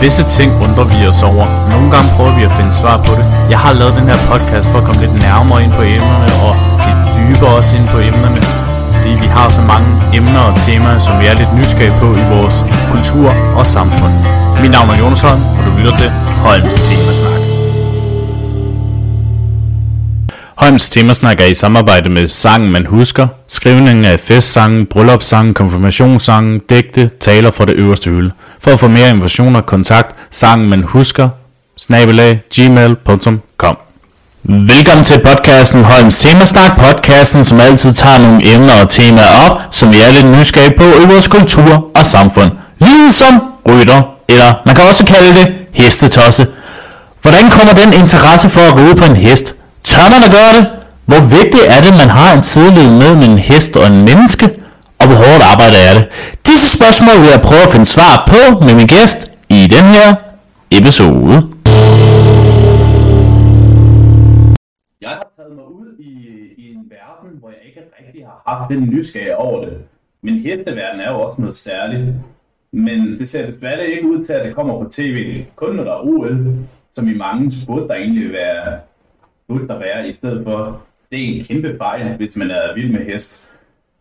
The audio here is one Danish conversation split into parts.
Visse ting undrer vi os over. Nogle gange prøver vi at finde svar på det. Jeg har lavet den her podcast for at komme lidt nærmere ind på emnerne og lidt dybere også ind på emnerne. Fordi vi har så mange emner og temaer, som vi er lidt nysgerrige på i vores kultur og samfund. Mit navn er Jonas Holm, og du lytter til Holms Temasnak. Holms Temasnak er i samarbejde med Sangen Man Husker, skrivningen af festsangen, bryllupssangen, konfirmationssangen, digte, taler fra det øverste hylde. For at få mere informationer, kontakt sangen man husker, snabelag, gmail.com. Velkommen til podcasten Holms Temasnak, podcasten som altid tager nogle emner og temaer op, som vi er lidt nysgerrige på i vores kultur og samfund. Ligesom rytter, eller man kan også kalde det hestetosse. Hvordan kommer den interesse for at ride på en hest? Tør man at gøre det? Hvor vigtigt er det, man har en tidlighed med en hest og en menneske? Og hvor hårdt arbejde er det? Disse spørgsmål vil jeg prøve at finde svar på med min gæst i den her episode. Jeg har taget mig ud i, i en verden, hvor jeg ikke rigtig har haft den nysgerrighed over det. Men hesteverden er jo også noget særligt. Men det ser desværre ikke ud til, at det kommer på tv. Kun når der er OL, som i mange spurgte, der egentlig vil være, burde der være, i stedet for. Det er en kæmpe fejl, hvis man er vild med hest.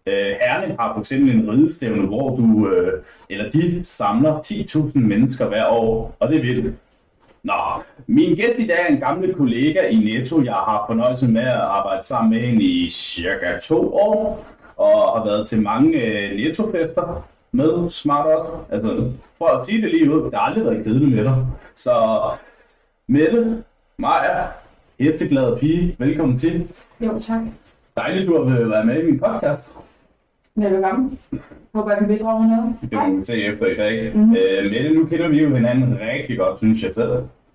Øh, Herning har for eksempel en ridestævne, hvor du, øh, eller de samler 10.000 mennesker hver år, og det er vildt. Nå, min gæst i dag er en gammel kollega i Netto. Jeg har fornøjelse med at arbejde sammen med hende i cirka to år, og har været til mange øh, Netto-fester med Smart også. Altså, for at sige det lige ud, det har aldrig været kedeligt med dig. Så Mette, Maja, hesteglade pige, velkommen til. Jo, tak. Dejligt, du har været med i min podcast. Velkommen. Håber, jeg kan bidrage med noget. Det må vi se efter i dag. Mm-hmm. Øh, Mette, nu kender vi jo hinanden rigtig godt, synes jeg selv.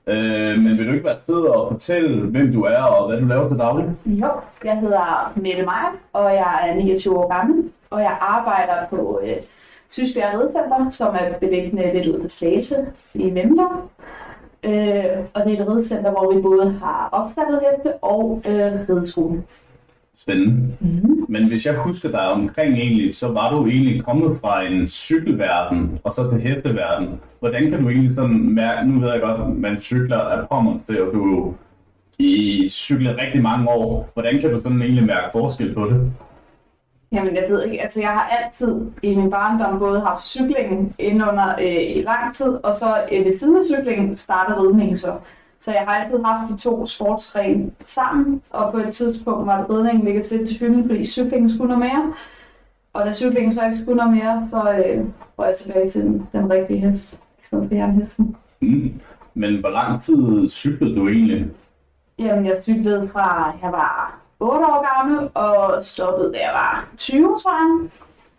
Øh, men vil du ikke være fed og fortælle, hvem du er og hvad du laver til daglig? Jo, jeg hedder Mette Meyer, og jeg er 29 år gammel, og jeg arbejder på øh, Sysbjerg Ridecenter, som er beliggende lidt ud på Slagelse i Vemler. Øh, og det er et ridecenter, hvor vi både har opstallet heste og øh, rideskolen. Spændende. Mm-hmm. Men hvis jeg husker dig omkring egentlig, så var du egentlig kommet fra en cykelverden og så til hesteverden. Hvordan kan du egentlig sådan mærke, nu ved jeg godt, at man cykler af Pommers til, og du i cyklet rigtig mange år. Hvordan kan du sådan egentlig mærke forskel på det? Jamen, jeg ved ikke. Altså, jeg har altid i min barndom både haft cyklingen under øh, i lang tid, og så øh, ved siden af cyklingen startede ridningen så. Så jeg har altid haft de to sportsgrene sammen, og på et tidspunkt var det ridningen ligget lidt til hylden, fordi cyklingen skulle noget mere. Og da cyklingen så ikke skulle noget mere, så øh, var jeg tilbage til den, den rigtige hest, i stedet for jernhesten. Mm. Men hvor lang tid cyklede du egentlig? Jamen, jeg cyklede fra, jeg var 8 år gammel, og stoppede, da jeg var 20, tror jeg.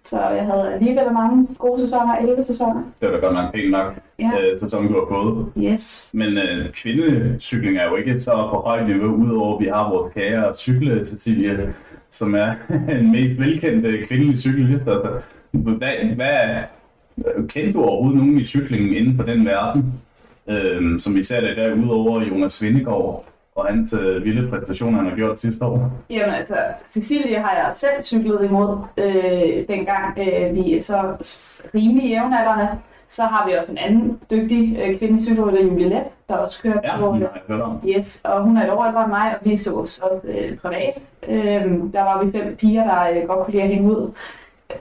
Så jeg havde alligevel mange gode sæsoner, 11 sæsoner. Det var da godt nok pænt nok, Ja. øh, sæson du har fået. Yes. Men øh, kvindecykling er jo ikke så på højt niveau, udover at vi har vores kære cykle, Cecilie, som er den mest velkendte kvindelige cyklist. Altså, hvad, hvad, kendte du overhovedet nogen i cyklingen inden for den verden, øh, som vi ser det dag, udover Jonas Vindegaard og hans øh, vilde præstationer, han har gjort sidste år? Jamen altså, Cecilie har jeg selv cyklet imod, øh, dengang øh, vi er så rimelig jævnaldrende. Så har vi også en anden dygtig øh, kvindelig cykelrytter, Julie Let, der også kører Ja, på. om. Yes, og hun er et år ældre end mig, og vi så os også øh, privat. Øhm, der var vi fem piger, der øh, godt kunne lide at hænge ud.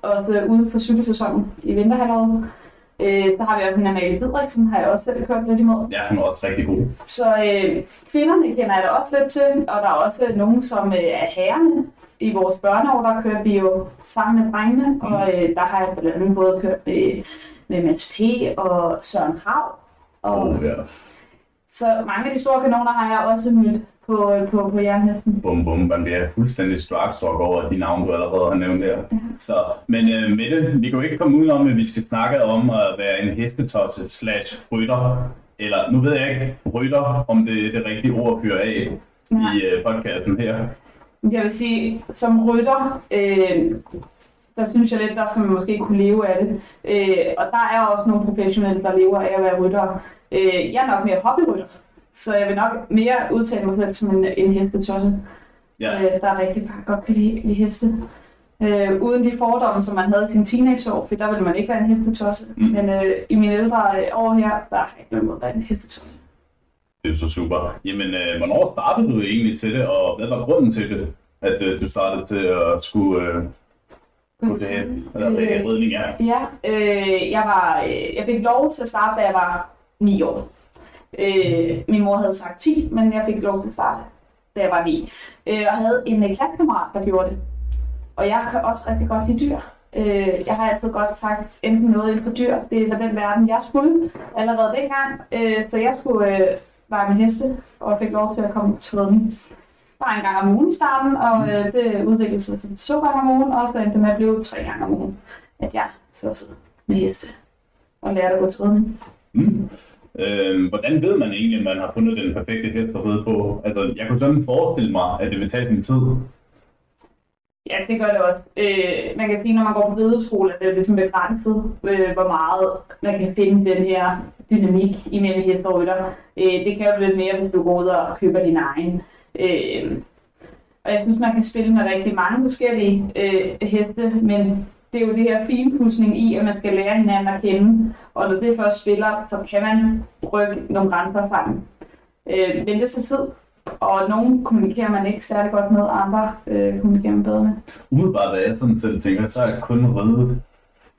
Også øh, ude på cykelsæsonen i vinterhalvåret. Øh, så har vi også en Amalie Didriksen, har jeg også selv kørt lidt imod. Ja, han er også rigtig god. Så øh, kvinderne kender jeg da også lidt til, og der er også nogen, som øh, er herrerne. I vores børneår, der kører vi jo sammen med drengene, og øh, der har jeg blandt andet både kørt med, med Mads P. og Søren Krav. Og, Oh, ja. Så mange af de store kanoner har jeg også mødt på, på, på jernhesten. Bum bum, man bliver fuldstændig starstruck over de navne, du allerede har nævnt der. Så, men uh, Mette, vi kan jo ikke komme udenom, at vi skal snakke om at være en hestetosse slash rytter. Eller, nu ved jeg ikke, rytter, om det er det rigtige ord at fyre af Nej. i uh, podcasten her. Jeg vil sige, som rytter, øh, der synes jeg lidt, der skal man måske kunne leve af det. Øh, og der er også nogle professionelle, der lever af at være rytter. Øh, jeg er nok mere hobbyrytter, så jeg vil nok mere udtale mig selv som en, en hestetosse, Ja, øh, der er rigtig godt kan lide, lide heste. Øh, uden de fordomme, som man havde i sin teenageår, for der ville man ikke være en hestetosse. Mm. Men øh, i mine ældre år her, der har jeg ikke noget at være en hestetosse. Det er så super. Jamen, øh, hvornår startede du egentlig til det, og hvad var grunden til det, at øh, du startede til at skulle øh, gå til hest, eller øh, ridning, ja? Ja, øh, jeg, var, øh, jeg fik lov til at starte, da jeg var 9 år. Øh, min mor havde sagt 10, men jeg fik lov til at starte, da jeg var 9. Øh, og havde en øh, klassekammerat, der gjorde det. Og jeg kan også rigtig godt lide dyr. Øh, jeg har altid godt sagt, enten noget inden for dyr, det var den verden, jeg skulle allerede dengang. Øh, så jeg skulle øh, være med heste, og fik lov til at komme til redning. Bare en gang om ugen i starten, og øh, det udviklede sig til to gange om ugen, og så endte det med at blive tre gange om ugen, at jeg slåsede med heste og lærte at gå til redning. Mm. Øh, hvordan ved man egentlig, at man har fundet den perfekte hest at ride på? Altså, jeg kunne sådan forestille mig, at det vil tage sin tid. Ja, det gør det også. Øh, man kan sige, når man går på rideskole, at det er ligesom begrænset, øh, hvor meget man kan finde den her dynamik imellem hest og rytter. Øh, det kan jo lidt mere, hvis du går ud og køber din egen. Øh, og jeg synes, man kan spille med rigtig mange forskellige øh, heste, men det er jo det her finpudsning i, at man skal lære hinanden at kende. Og når det først spiller, så kan man rykke nogle grænser sammen. Øh, men det tager tid, og nogen kommunikerer man ikke særlig godt med, andre øh, kommunikerer man bedre med. Umiddelbart, da jeg sådan selv tænker, så har jeg kun ridet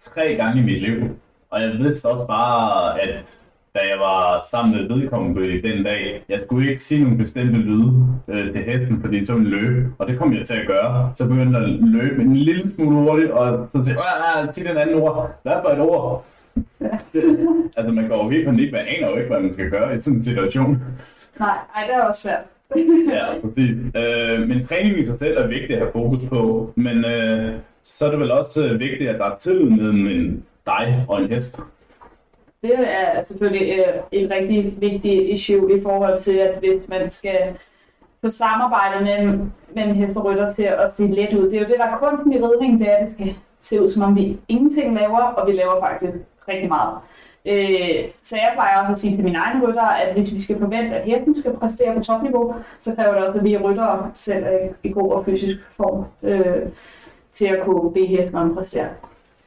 tre gange i mit liv. Og jeg vidste også bare, at da jeg var sammen med vedkommende den dag, jeg skulle ikke sige nogle bestemte lyde øh, til hesten, fordi så ville løbe. Og det kom jeg til at gøre. Så begyndte jeg at løbe en lille smule hurtigt, og så siger jeg, sig den anden ord. Hvad for et ord? Altså man går jo helt panik, man aner jo ikke, hvad man skal gøre i sådan en situation. Nej, ej, det er også svært. ja, præcis. Øh, men træning i sig selv er vigtigt at have fokus på, men øh, så er det vel også øh, vigtigt, at der er tillid mellem dig og en hest. Det er selvfølgelig øh, et rigtig vigtigt issue i forhold til, at hvis man skal få samarbejdet mellem, mellem hest og rytter til at se let ud. Det er jo det, der er kunsten i ridning, det er, at det skal se ud, som om vi ingenting laver, og vi laver faktisk rigtig meget. Øh, så jeg plejer også at sige til mine egne rytter, at hvis vi skal forvente, at hesten skal præstere på topniveau, så kræver det også, at vi rytter selv er i god og fysisk form øh, til at kunne bede hesten om at præstere.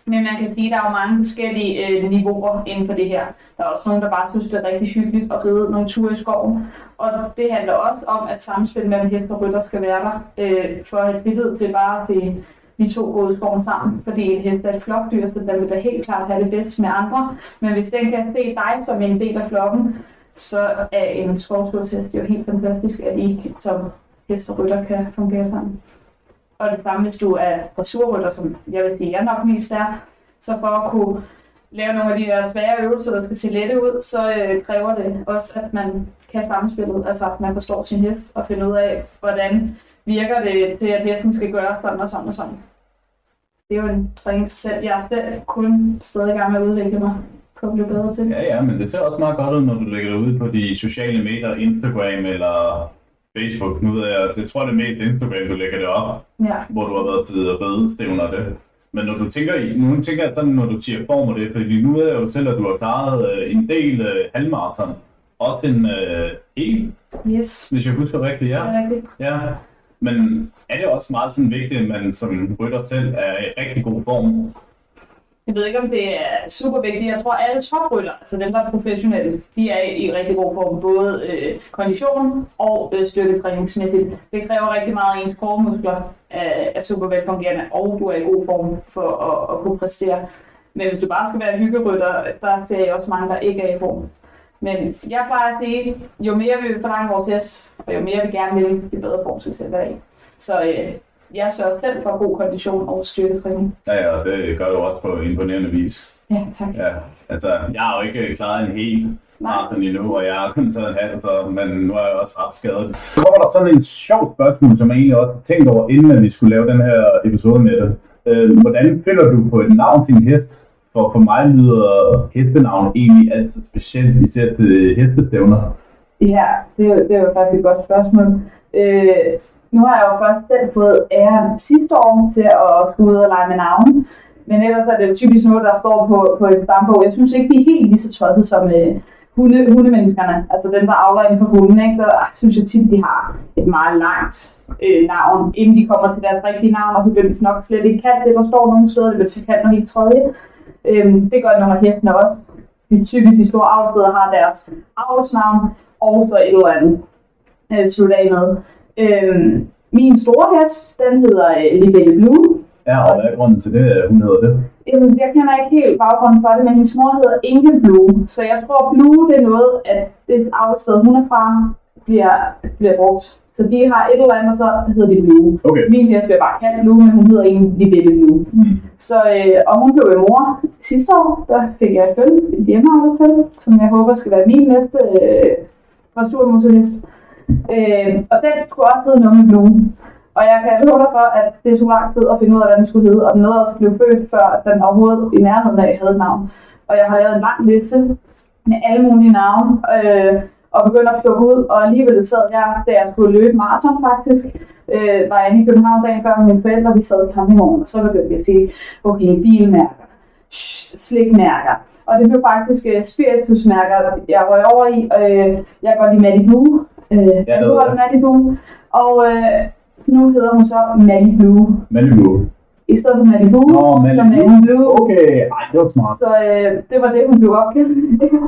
Men man kan sige, at der er jo mange forskellige øh, niveauer inden for det her. Der er også nogen, der bare synes, det er rigtig hyggeligt at ride nogle ture i skoven. Og det handler også om, at samspil mellem hest og rytter skal være der, øh, for at have tillid til bare at se de to gå i skoven sammen. Fordi en hest er et flokdyr, så den vil da helt klart have det bedst med andre. Men hvis den kan se dig som en del af flokken, så er en skovturtest jo helt fantastisk, at I som hest og rytter kan fungere sammen. Og det samme, hvis du er dressurrytter, som jeg vil sige, jeg nok mest er, så for at kunne lave nogle af de her svære øvelser, der skal se lette ud, så øh, kræver det også, at man kan samspillet, altså at man forstår sin hest og finder ud af, hvordan virker det til, at hesten skal gøre sådan og sådan og sådan. Det er jo en træning selv. Jeg er selv kun stadig i gang med at udvikle mig på at blive bedre til. Ja, ja, men det ser også meget godt ud, når du lægger det ud på de sociale medier, Instagram eller Facebook. Nu ved jeg, det tror jeg det er mest Instagram, du lægger det op, ja. hvor du har været til redestævner det. Men når du tænker i, nu tænker jeg sådan, når du siger form det, fordi nu ved jeg jo selv, at du har klaret øh, en del øh, halvmarathon. Også en øh, hel, yes. hvis jeg husker rigtigt, ja. Rigtigt. ja. Men er det også meget sådan vigtigt, at man som rytter selv er i rigtig god form? Jeg ved ikke, om det er super vigtigt. Jeg tror, at alle toprytter, altså dem, der er professionelle, de er i rigtig god form. Både øh, kondition og øh, styrketræningsmæssigt. Det kræver rigtig meget af ens kormuskler øh, er super velfungerende, og du er i god form for at, at kunne præstere. Men hvis du bare skal være hyggerytter, der ser jeg også mange, der ikke er i form. Men jeg plejer at sige, jo mere vi vil forlange vores hest, og jo mere vi gerne vil, jo bedre form skal vi være i. Så øh, jeg sørger selv for god kondition og styrketræning. Ja, ja, det gør du også på imponerende vis. Ja, tak. Ja, altså, jeg har jo ikke klaret en hel maraton endnu, og jeg har kun taget en halv, så, men nu er jeg også ret skadet. Så kommer der sådan en sjov spørgsmål, som jeg egentlig også har tænkt over, inden at vi skulle lave den her episode med det. Øh, hvordan finder du på et navn til en hest? For for mig lyder hestenavn egentlig altid specielt, især til hestestævner. Ja, det, er, det er jo faktisk et godt spørgsmål. Øh, nu har jeg jo først selv fået æren sidste år til at skulle ud og lege med navn. Men ellers er det typisk noget, der står på, på et stambog. Jeg synes ikke, de er helt lige så tosset som øh, hunde, hundemenneskerne, altså dem, der avler inden for hunden, ikke, der synes jeg tit, de har et meget langt øh, navn, inden de kommer til deres rigtige navn, og så bliver det nok slet ikke kaldt det, der står nogle steder, det bliver til kaldt noget helt tredje. Øhm, det gør når af hestene også. De typisk de store avlsteder har deres avlsnavn, og så et eller andet øh, slutte af med. Øhm, min store hest, den hedder øh, Libelle Blue. Ja, og hvad er grunden til det, at hun hedder det? Jamen, jeg kender ikke helt baggrunden for det, men hendes mor hedder Inge Blue. Så jeg tror, Blue det er noget, at det afsted, hun er fra, bliver, bliver brugt. Så de har et eller andet, og så hedder de Blue. Okay. Min hest bliver bare kaldt Blue, men hun hedder egentlig Libelle Blue. Mm. Så, øh, og hun blev jo mor sidste år, der fik jeg et følge, et hjemmeavlet følge, som jeg håber skal være min næste øh, dressurmusehest. Øh, og den skulle også hedde noget med Blue. Og jeg kan love dig for, at det tog lang tid at finde ud af, hvad den skulle hedde, og den nåede også at blive født, før den overhovedet i nærheden af havde et navn. Og jeg har lavet en lang liste med alle mulige navne, øh, og begyndte at plukke ud, og alligevel sad jeg, da jeg skulle løbe maraton faktisk, øh, var jeg inde i København dagen før med mine forældre, vi sad i campingvognen, og så begyndte jeg at sige, okay, bilmærker, slikmærker, og det blev faktisk øh, uh, spiritusmærker, jeg røg over i, øh, jeg går lige med i Blue, øh, Ja, i jeg. Malibu, og øh, nu hedder hun så Malibu, Malibu. i stedet for Malibu, Nå, Malibu. Malibu. Okay, ej, det var smart. Så øh, det var det, hun blev opkaldt. Det er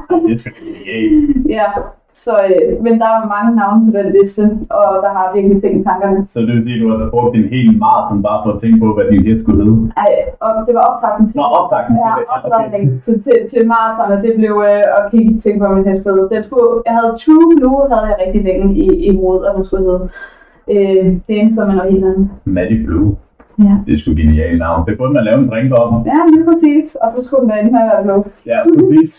ja, så, øh, men der er mange navne på den liste, og der har virkelig ting i tankerne. Så det vil sige, at du har brugt en hel maraton bare for at tænke på, hvad din hest skulle hedde? Ej, og det var optakten til. Nå, optakten til Ja, det. Ja, okay. til, til, til maraton, og det blev øh, at kigge tænke på min hestføde. Den skulle, jeg havde True Blue, havde jeg rigtig længe i, i hovedet, at hun skulle hedde. Øh, det endte som med noget helt andet. Maddie Blue. Ja. Det er sgu genialt navn. Det burde man lave en drink om. Ja, lige præcis. Og så skulle den da ende med at blå. Ja, præcis.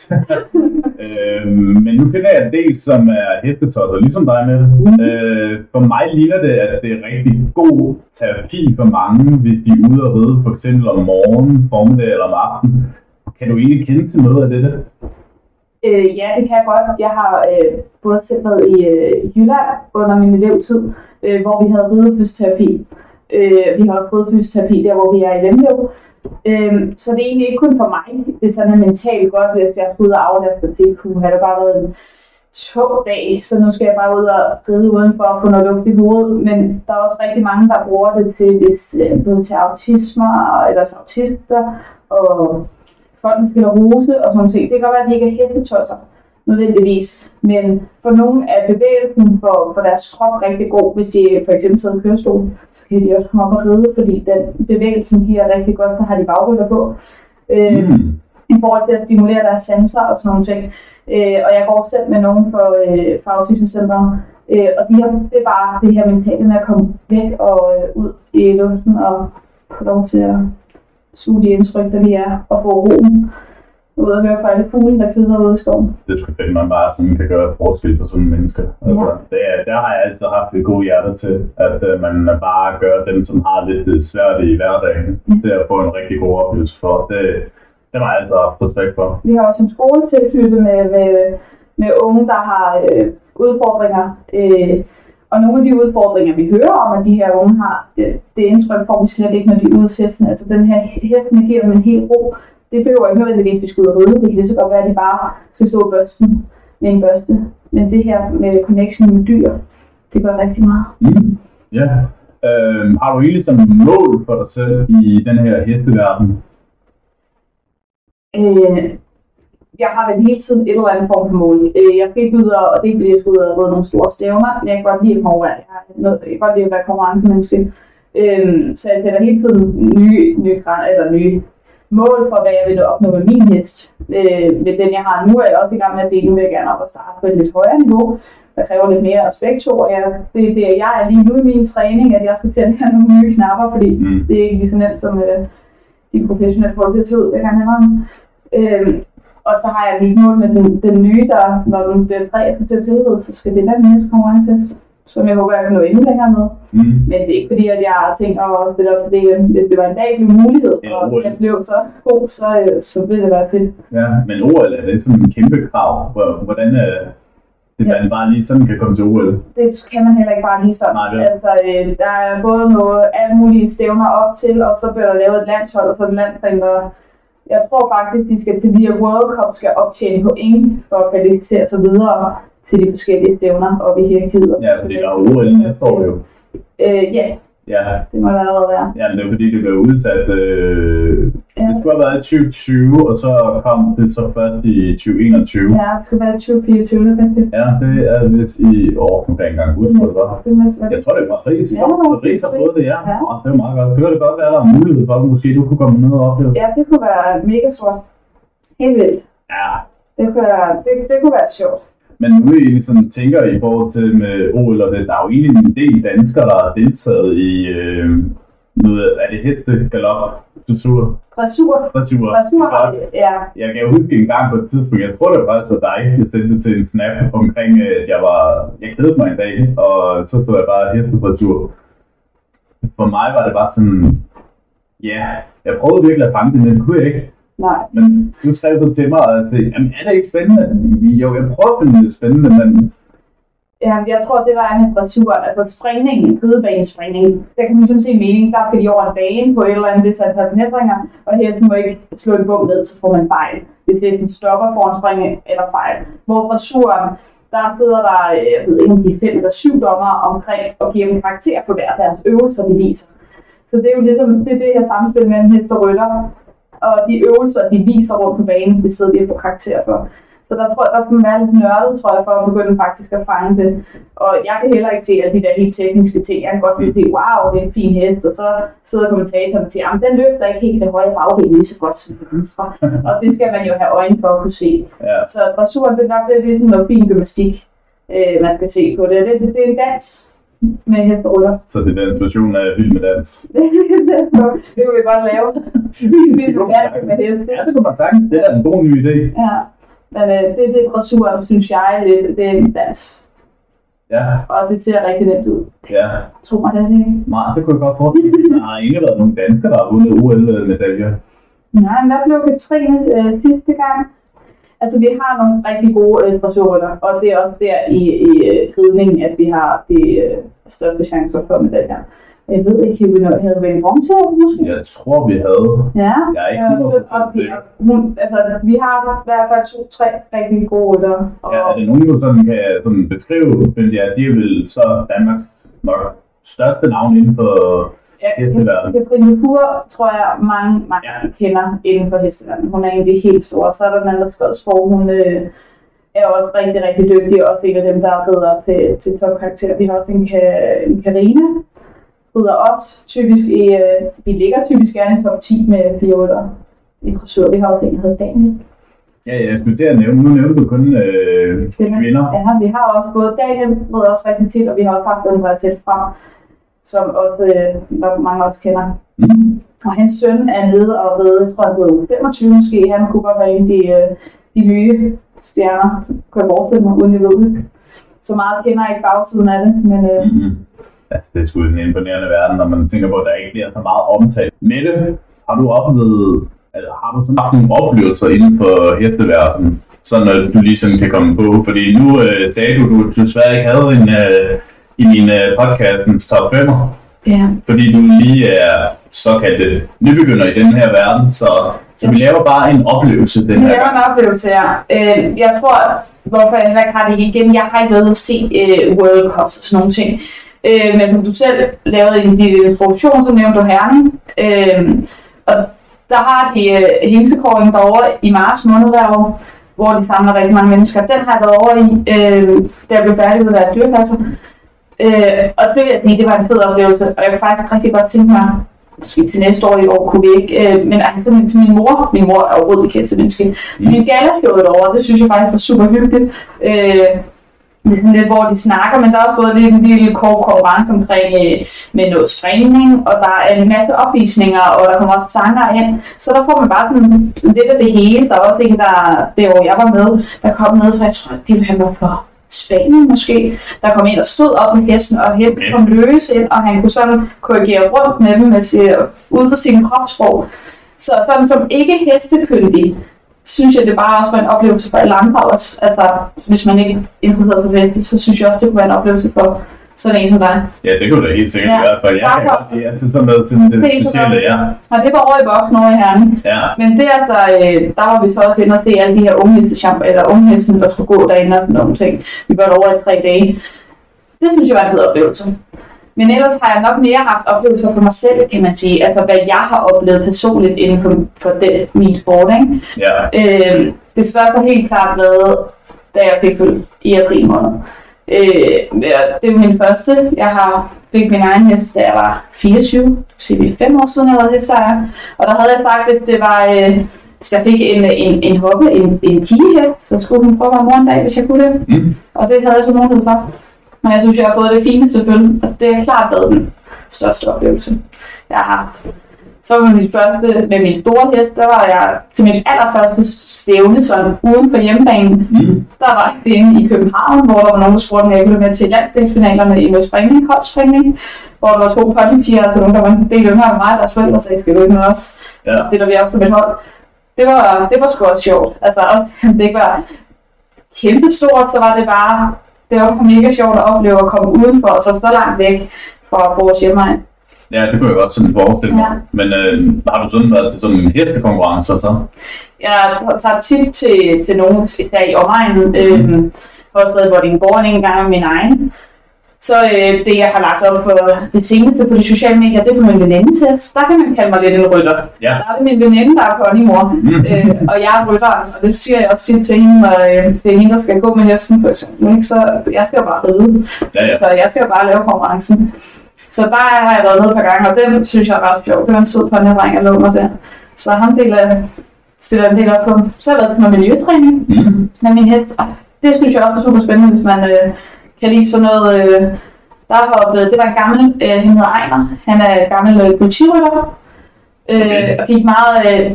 øhm, men nu kender jeg en del, som er hestetosser, ligesom dig med. Øh, for mig ligner det, at det er rigtig god terapi for mange, hvis de er ude og ride, for eksempel om morgenen, formiddag eller om aftenen. Kan du egentlig kende til noget af dette? Øh, ja, det kan jeg godt. Jeg har øh, både selv været i øh, Jylland under min elevtid, øh, hvor vi havde ridefysioterapi. Øh, vi har også ridefysioterapi der, hvor vi er i Lemlev. Øh, så det er egentlig ikke kun for mig. Det er sådan mentalt godt, hvis jeg skulle ud og aflaste det. Kunne have det bare været en tung dag, så nu skal jeg bare ud og ride udenfor og få noget luft i hovedet. Men der er også rigtig mange, der bruger det til, hvis, øh, både til autisme eller ellers autister og folk med sklerose og sådan noget. Det kan godt være, at de ikke er hestetosser nødvendigvis, men for nogle er bevægelsen for, for deres krop rigtig god. Hvis de for eksempel sidder i kørestol, så kan de også komme op og ride, fordi den bevægelsen giver rigtig godt, så har de bagrytter på. Øh, Mm. i forhold til at stimulere deres sanser og sådan nogle ting. Øh, og jeg går selv med nogen for, øh, for autismecenteret, øh, og de her, det er bare det her mentale med at komme væk og øh, ud i luften og få lov til at suge de indtryk, der lige er, og få roen ud og høre på alle fugle, der kvider ude i skoven. Det er sgu fedt, man bare sådan kan gøre forskel for sådan mennesker. Altså, det er, der har jeg altid haft et gode hjerte til, at uh, man bare gør dem, som har lidt det svært i hverdagen, til at få en rigtig god oplevelse for. Det, det har jeg altid haft respekt for. Vi har også en skole tilknyttet med, med, med unge, der har øh, udfordringer. Øh, og nogle af de udfordringer, vi hører om, at de her unge har, det, det indtryk får vi slet ikke, når de er ude hesten. Altså den her hesten giver dem en hel ro. Det behøver ikke nødvendigvis, at vi skal ud og ride. Det kan lige så godt være, at de bare skal stå børsten med en børste. Men det her med connection med dyr, det gør rigtig meget. Mm. Ja. Øhm, har du egentlig som mål for dig selv i den her hesteverden? Øh, jeg har vel hele tiden et eller andet form for mål. Øh, jeg skal ikke ud og, og det er ikke fordi, jeg skal ud og ride nogle store stævner, men jeg kan godt lide at konkurrere. Jeg, noget, jeg kan godt lide at være konkurrencemenneske. Øh, så jeg sætter hele tiden nye, nye, eller nye mål for, hvad jeg vil opnå med min hest. Øh, med den, jeg har nu, er jeg også i gang med at dele. Nu vil jeg gerne op og starte på et lidt højere niveau. Der kræver lidt mere respekt over. Jeg, det er det, jeg er lige nu i min træning, at jeg skal at have nogle nye knapper, fordi Mm. det er ikke lige så nemt som øh, de professionelle får det ud. Jeg kan have Øhm, og så har jeg mit mål med den, den nye, der når den bliver tre, jeg skal til så skal det være næste konkurrence, som jeg håber, jeg kan nå endnu længere med. Mm. Men det er ikke fordi, at jeg har tænkt at stille op til det igen. Hvis det var en dag, blev mulighed, Ja, og OL. jeg blev så god, så, øh, så ville det være fedt. Ja, men OL er det sådan en kæmpe krav. Hvor- Hvordan er det, Ja. man bare lige sådan kan komme til OL? Det kan man heller ikke bare lige sådan. Nej, vel. altså, øh, der er både noget, alle mulige stævner op til, og så bliver der lavet et landshold, og så det landstræner, Jeg tror faktisk, de skal til via World Cup skal optjene point for at kvalificere sig videre til de forskellige stævner oppe i hierarkiet. Ja, fordi der er OL næste år jo. Øh, ja, Ja, det må der allerede være. ja det er fordi, det blev udsat. Øh, Ja. det skulle have været i 2020, og så kom det så først i 2021. Ja, det skal være 2024, det rigtigt. Ja, det er vist i år, nu kan jeg ikke engang huske, hvad det var. Det er Jeg tror, det var Paris. Ja, det Paris har fået det, ja. Ja. Åh, det er meget godt. Det kan det godt være, der er mulighed for, at måske du kunne komme ned og opleve. Ja, det kunne være mega stort. Helt vildt. Ja, Det kunne det, det kunne være sjovt. Men nu er egentlig sådan, tænker I forhold til med OL og det, der er jo egentlig en del danskere, der har deltaget i øh, noget, er det heste, galop, dressur, Dressur. dressur. Dressur, ja. Jeg kan huske en gang på et tidspunkt, jeg tror det var faktisk var dig, jeg sendte til en snap omkring, øh, at jeg var, jeg kedede mig en dag, og så så jeg bare hestedressur. For mig var det bare sådan, ja, jeg prøvede virkelig at fange det, men det kunne jeg ikke. Nej. Men du skrev så til mig, og sagde, jamen er det ikke spændende? Jo, jeg prøver at finde det spændende, men Ja, jeg tror, det der er med dressuren, altså springningen, ridebanespringning, der kan man ligesom se mening, der skal de over en bane på et eller andet vis antal hindringer, og hesten må ikke slå en bum ned, så får man fejl. Hvis det den stopper for en springe eller fejl. Hvor dressuren, der sidder der, øh, jeg ved ikke, de er fem eller syv dommer omkring og giver dem karakter på hver deres øvelser, de viser. Så det er jo ligesom det, er det her samspil mellem hest og rytter. Og de øvelser, de viser rundt på banen, det sidder de på karakter for. Så der tror jeg, der skal man være lidt nørdet, tror jeg, for at begynde faktisk at fange det. Og jeg kan heller ikke se alle de der helt tekniske ting. Jeg kan godt lide at se, wow, det er en fin hest. Og så sidder kommentatoren og siger, at den løfter ikke helt det høje bagben lige så godt som det venstre. og det skal man jo have øjne for at kunne se. ja. Så dressuren, det er nok lidt ligesom noget fin gymnastik, øh, man skal se på det. Det, det, det er en dans med hesteruller. Så det er den situation af vild med dans. det kunne vi godt lave. Vi vil gerne med heste. Ja, det kunne man sagtens. Det er en god ny idé. Ja, men øh, det, det er dressuren, synes jeg, lidt, det er en dans. Ja, Og det ser rigtig nemt ud. ja. Tro mig det ikke. Nej, det kunne jeg godt forestille mig. Der har ikke været nogen danskere, der har vundet OL-medaljer. Nej, men hvad blev Katrine øh, sidste gang? Altså, vi har nogle rigtig gode øh, dressurrytter, og det er også der i, i øh, ridningen, at vi har de øh, største chancer for medaljer. Jeg ved ikke, om vi nå- havde været i bronze, måske? Jeg tror, vi havde. Ja, Jeg er ikke øh, 100% og vi, sikker. hun, altså, vi har i hvert fald to-tre rigtig gode rytter. Og, Ja, er det nogen, du sådan kan sådan beskrive, at de er vel så Danmarks nok største navn inden for Ja. Katrine Pur tror jeg mange, mange Ja. ja. kender inden for hesteverdenen. Hun er en af de helt store. Så er der Nanda Skodsborg, hun øh, er også rigtig, rigtig dygtig. og Også en af dem, der rider til, til topkarakter. Vi har også en, en Karina, rider også typisk i, øh, vi ligger typisk gerne i top 10 med fire i dressur. Vi har også en, der hedder Daniel. Ja, jeg skulle til at nævne, nu nævnte du kun øh, kvinder. Ja, vi har også både Daniel, rider også rigtig tit, og vi har også haft Andreas Selstrøm, som også øh, nok mange også kender. Mm. Og hans søn er nede og jeg tror han hedder 25 måske. Han kunne godt være en af de, øh, de nye stjerner, kunne jeg forestille mig, uden jeg ved det. Så meget kender jeg ikke bagsiden af det, men øh, Mm-hmm. Altså, det er sgu en imponerende verden, når man tænker på, at der ikke bliver så meget omtalt. Mette, har du oplevet, eller har du sådan haft nogle oplevelser inden for hesteverdenen, så når du lige sådan kan komme på? Fordi nu øh, sagde du, du desværre ikke havde en øh, i din øh, podcastens top 5'er, ja. fordi du lige er såkaldt nybegynder i den her verden, så, så vi laver bare en oplevelse den Vi her laver gang. en oplevelse her. Øh, jeg tror, hvorfor jeg heller ikke har det igen, jeg har ikke været at se øh, World Cups og sådan nogle ting. Øh, men som du selv lavede i din introduktion, så nævnte du Herning. Øh, og der har de øh, hingsekåring derovre i marts måned hver år, hvor de samler rigtig mange mennesker. Den har jeg været over i, øh, jeg blev færdig at være dyrepasser. Øh, og det vil jeg sige, det var en fed oplevelse, og jeg kan faktisk rigtig godt tænke mig, måske til næste år i år kunne vi ikke, øh, men altså simpelthen til min mor, min mor er overhovedet ikke hestemenneske, Mm. min galashowet derovre, det synes jeg faktisk var super hyggeligt. Øh, sådan lidt, hvor de snakker, men der er også både lidt en lille kort konkurrence omkring øh, med noget springning, og der er en masse opvisninger, og der kommer også sanger ind. Så der får man bare sådan lidt af det hele. Der er også en, der, det år jeg var med, der kom ned fra, jeg tror, det var for Spanien måske, der kom ind og stod op med hesten, og hesten kom løs ind, og han kunne sådan korrigere rundt med dem med sin, ud på sin kropssprog. Så sådan som ikke hestekyndig, synes jeg, det bare også var en oplevelse for alle andre også. Altså, hvis man ikke er interesseret for heste, så synes jeg også, det kunne være en oplevelse for sådan en som dig. Ja, det kunne da helt sikkert Ja. ja. hvert fald. Jeg kan godt at til sådan noget sådan det så specielle, ja. Og det var over i boksen over i Herning. Ja, Men det er altså, øh, der var vi så også inde og se alle de her unghestechamp, eller unghesten, der skulle gå derinde og sådan nogle ting. Vi var derovre i tre dage. Det synes jeg var en fed oplevelse. Men ellers har jeg nok mere haft oplevelser for mig selv, kan man sige. Altså, hvad jeg har oplevet personligt inden for, for det, min sport, ikke? ja. Øh, det største har helt klart været, da jeg fik født i april måned. Øh, det var min første. Jeg har fik min egen hest, da jeg var 24. Det vil sige, det er fem år siden, jeg var hesteejer. Og der havde jeg sagt, hvis det var... Øh, hvis jeg fik en, en, en hoppe, en, en pigehest, så skulle hun prøve være mor en dag, hvis jeg kunne det. Mm. Og det havde jeg så mulighed for. Men jeg synes, jeg har fået det fine selvfølgelig. Og det er klart været den største oplevelse, jeg har haft. Så med min første, med min store hest, der var jeg til mit allerførste stævne, sådan uden for hjemmebanen. Mm. Der var det inde i København, hvor der var nogen, der spurgte, om jeg ville med til landsdelsfinalerne i noget springning, holdspringning, hvor der var to ponypiger, altså nogen, der var en del yngre end mig, deres forældre sagde, skal du ikke med os? Ja. Så stiller vi op som et hold. Det var, det var sgu også sjovt. Altså, også, det ikke var kæmpe stort, så var det bare, det var mega sjovt at opleve at komme udenfor, og så så langt væk fra vores hjemmeegn. Ja, det kunne jeg godt sådan forestille mig. Ja. Men øh, har du sådan været til sådan en hestekonkurrence så? Jeg tager- tit til, til nogen, der i omegnen. Øh, har også været i Vordingborg en gang med min egen. Så øh, det, jeg har lagt op på det seneste på de sociale medier, det er på min venindetest. Der kan man kalde mig lidt en rytter. Ja. Der er det min veninde, der er ponymor, Mm. øh, og jeg er rytteren, og det siger jeg også tit til hende, når øh, det er hende, der skal gå med hesten, for eksempel. Ikke? Så jeg skal jo bare ride, Ja, ja. så jeg skal jo bare lave konkurrencen. Så der har jeg været med et par gange, og den synes jeg er ret sjov. Det var en sød ponydreng, jeg lå mig der. Så ham deler, stiller en del op på. Så har jeg været til noget miljøtræning Mm. med min hest. Og det synes jeg også er super spændende, hvis man øh, kan lide sådan noget. Øh, der har oplevet, det var en gammel, øh, han hedder Ejner. Han er gammel øh, politirytter. Øh, Okay. og gik meget, øh,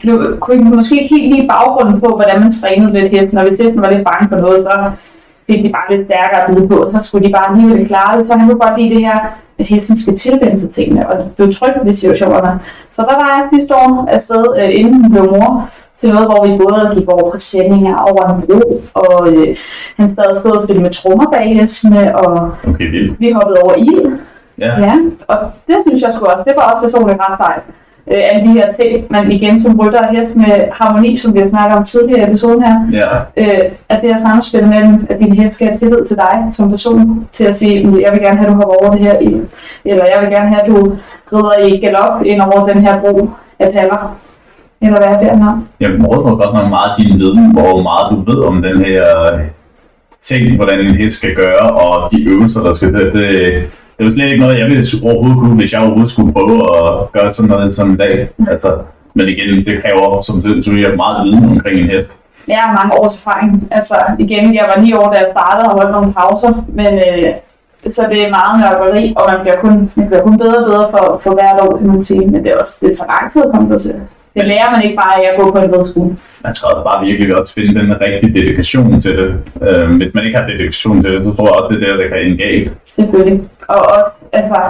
blev, kunne måske ikke helt lige baggrunden på, hvordan man trænede lidt hesten. Og hvis hesten var lidt bange for noget, så fik de bare lidt stærkere byde på, så skulle de bare alligevel klare det. Så han kunne godt lide det her, at hesten skal tilvende sig tingene, og blev tryg ved situationerne. Så der var jeg sidste år afsted, øh, inden hun blev mor, til noget, hvor vi både gik over præsendinger, over en bro, og øh, han stadig stod og spillede med trommer bag hestene, og Okay, vildt. vi hoppede over ild. Ja. Ja, og det synes jeg sgu også, det var også personligt ret sejt. Øh, alle de her ting, men igen som rytter og hest med harmoni, som vi har snakket om tidligere i episoden her, Ja. øh, at det er samspil mellem, at din hest skal have tillid til dig som person, til at sige, "Mm, jeg vil gerne have, at du hopper over det her eller jeg vil gerne have, at du rider i galop ind over den her bro af paller. Eller hvad er det, han har? Jeg bruger godt nok meget din viden, hvor meget du ved om den her ting, hvordan en hest skal gøre, og de øvelser, der skal til. Det, det var slet ikke noget, jeg ville overhovedet kunne, hvis jeg overhovedet skulle prøve at gøre sådan noget som i dag. Altså, men igen, det kræver, som du jeg meget viden omkring en hest. Jeg har mange års erfaring. Altså igen, jeg var ni år, da jeg startede og holdt nogle pauser, men øh, så det er meget nørkeri, og man bliver kun, man bliver kun bedre og bedre for, for hvert år, kan man sige. Men det er også det tager lang tid at komme der til. Det lærer man ikke bare af at gå på en rideskole. Man skal også bare virkelig også finde den rigtige dedikation til det. Øh, hvis man ikke har dedikation til det, så tror jeg også, det er der, der kan ende galt. Selvfølgelig. Og også, altså,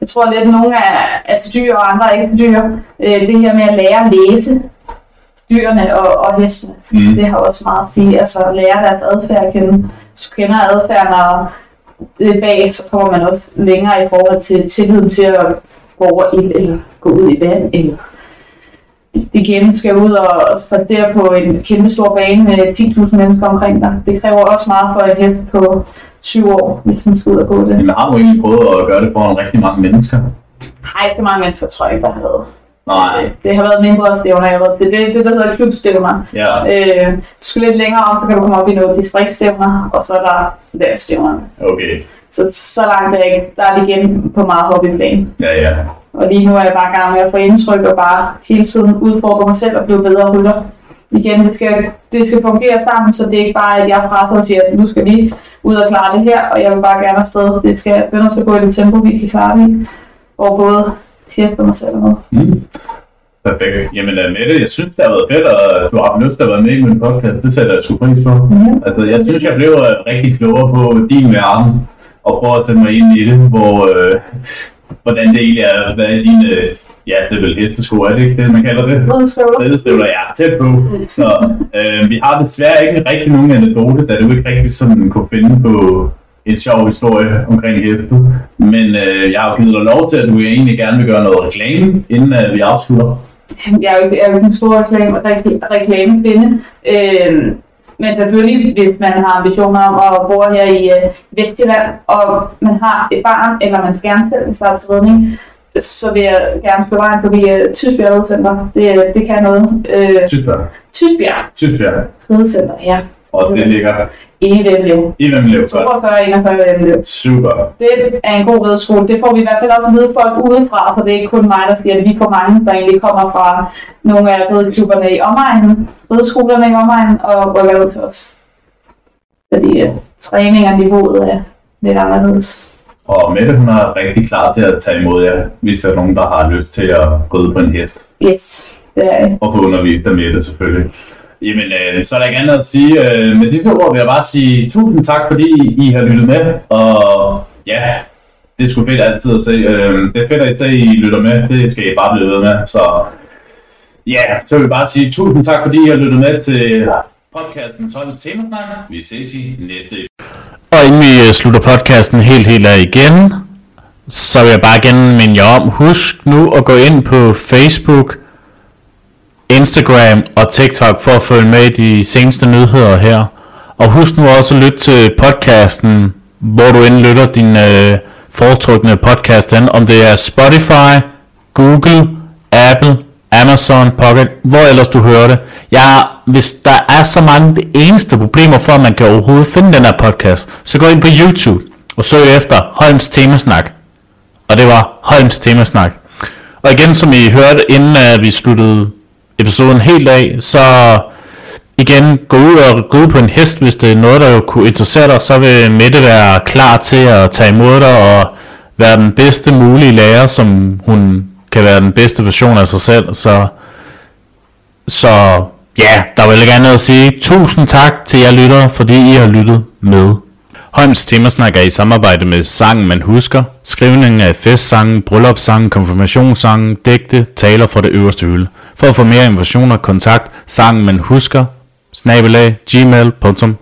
jeg tror lidt, at nogle er, er til dyr, og andre er ikke til dyr. Øh, det her med at lære at læse dyrene og, og hestene, Mm. det har også meget at sige. Altså lære deres adfærd at kende. Du kender adfærden, og det bag, så kommer man også længere i forhold til tilliden til at gå over ild, eller gå ud i vand, eller igen skal ud og præstere på en kæmpe stor bane med 10.000 mennesker omkring dig. Det kræver også meget for en hest på syv år, hvis den skal ud og gå det. Jamen, har du egentlig prøvet at gøre det foran rigtig mange mennesker? Nej, så mange mennesker tror jeg ikke, der har været. Nej. Det har været mindre stævner, jeg har været til. Det er det, der hedder klubstævner. Ja. Øh, du skal lidt længere om, så kan du komme op i noget distriktstævner, og så er der værstævnerne. Okay. Så, så langt er ikke. Der er det igen på meget hobbyplan. Ja, ja. Og lige nu er jeg bare i gang med at få indtryk og bare hele tiden udfordre mig selv og blive bedre rytter. Igen, det skal, det skal fungere sammen, så det er ikke bare, at jeg presser og siger, at nu skal vi ud og klare det her, og jeg vil bare gerne afsted. Det skal, bønder skal gå i det tempo, vi kan klare det i. Hvor både og mig selv er med. Mm. Perfekt. Jamen uh, Mette, jeg synes, det har været fedt, og du har haft lyst til at være med i min podcast. Det sætter jeg sgu pris på. Mhm. Altså, jeg synes, jeg blev uh, rigtig klogere på din verden, og prøver at sætte mig ind i det, hvor, uh, hvordan det egentlig er, hvad er dine, ja, det er vel hestesko, er det ikke det, man kalder det? Ridestøvler. Ja, tæt på. Så øh, vi har desværre ikke rigtig nogen anekdote, da du ikke rigtig sådan kunne finde på en sjov historie omkring heste. Men øh, jeg har jo givet dig lov til, at du egentlig gerne vil gøre noget reklame, inden øh, vi afslutter. Jeg er jo ikke, jeg er jo ikke en stor reklame, rekl- reklamekvinde. Øh, men selvfølgelig, hvis man har ambitioner om at bo her i øh, Vestjylland, og man har et barn, eller man skal selv starte til redning, så vil jeg gerne slå vejen forbi uh, Tysbjerg Ridecenter. Det, det kan noget. Øh, Tysbjerg. Tysbjerg Tysbjerg. Ridecenter, ja. Og det ligger I Vemlev. i Vemlev. 42 41 Vemlev. Super. Det er en god rideskole. Det får vi i hvert fald også at vide folk udefra, så det er ikke kun mig, der siger det. Vi får mange, der egentlig kommer fra nogle af rideklubberne i omegnen, rideskolerne i omegnen, og rykker ud til os. Fordi uh, træning og niveauet er lidt anderledes. Og Mette, hun er rigtig klar til at tage imod jer, hvis der er nogen, der har lyst til at ride på en hest. Yes, det er jeg. Og få undervist af Mette selvfølgelig. Jamen, øh, så er der ikke andet at sige. Øh, med disse ord vil jeg bare sige tusind tak, fordi I har lyttet med. Og ja, det er sgu fedt altid at se. Øh, det er fedt at I ser, I lytter med. Det skal I bare blive ved med. Så ja, så vil jeg bare sige tusind tak, fordi I har lyttet med til podcasten 12 Temasnak. Vi ses i næste Og inden vi øh, slutter podcasten helt helt af igen, så vil jeg bare igen minde jer om, husk nu at gå ind på Facebook, Instagram og TikTok for at følge med i de seneste nyheder her. Og husk nu også at lytte til podcasten, hvor du end lytter din øh, foretrukne podcast hen, om det er Spotify, Google, Apple, Amazon, Pocket, hvor ellers du hører det. Ja, hvis der er så mange det eneste problemer for, at man kan overhovedet finde den her podcast, så gå ind på YouTube og søg efter Holms Temasnak. Og det var Holms Temasnak. Og igen, som I hørte, inden uh, vi sluttede episoden helt af, så igen, gå ud og ride på en hest, hvis det er noget, der jo kunne interessere dig, så vil Mette være klar til at tage imod dig og være den bedste mulige lærer, som hun kan være den bedste version af sig selv. Så, så ja, der vil jeg gerne at sige tusind tak til jer lyttere, fordi I har lyttet med. Holms Temasnak er i samarbejde med Sangen Man Husker, skrivningen af festsangen, bryllupssangen, konfirmationssangen, digte, taler fra det øverste hylde. For at få mere informationer, kontakt sangen man husker, snabelag, gmail.com.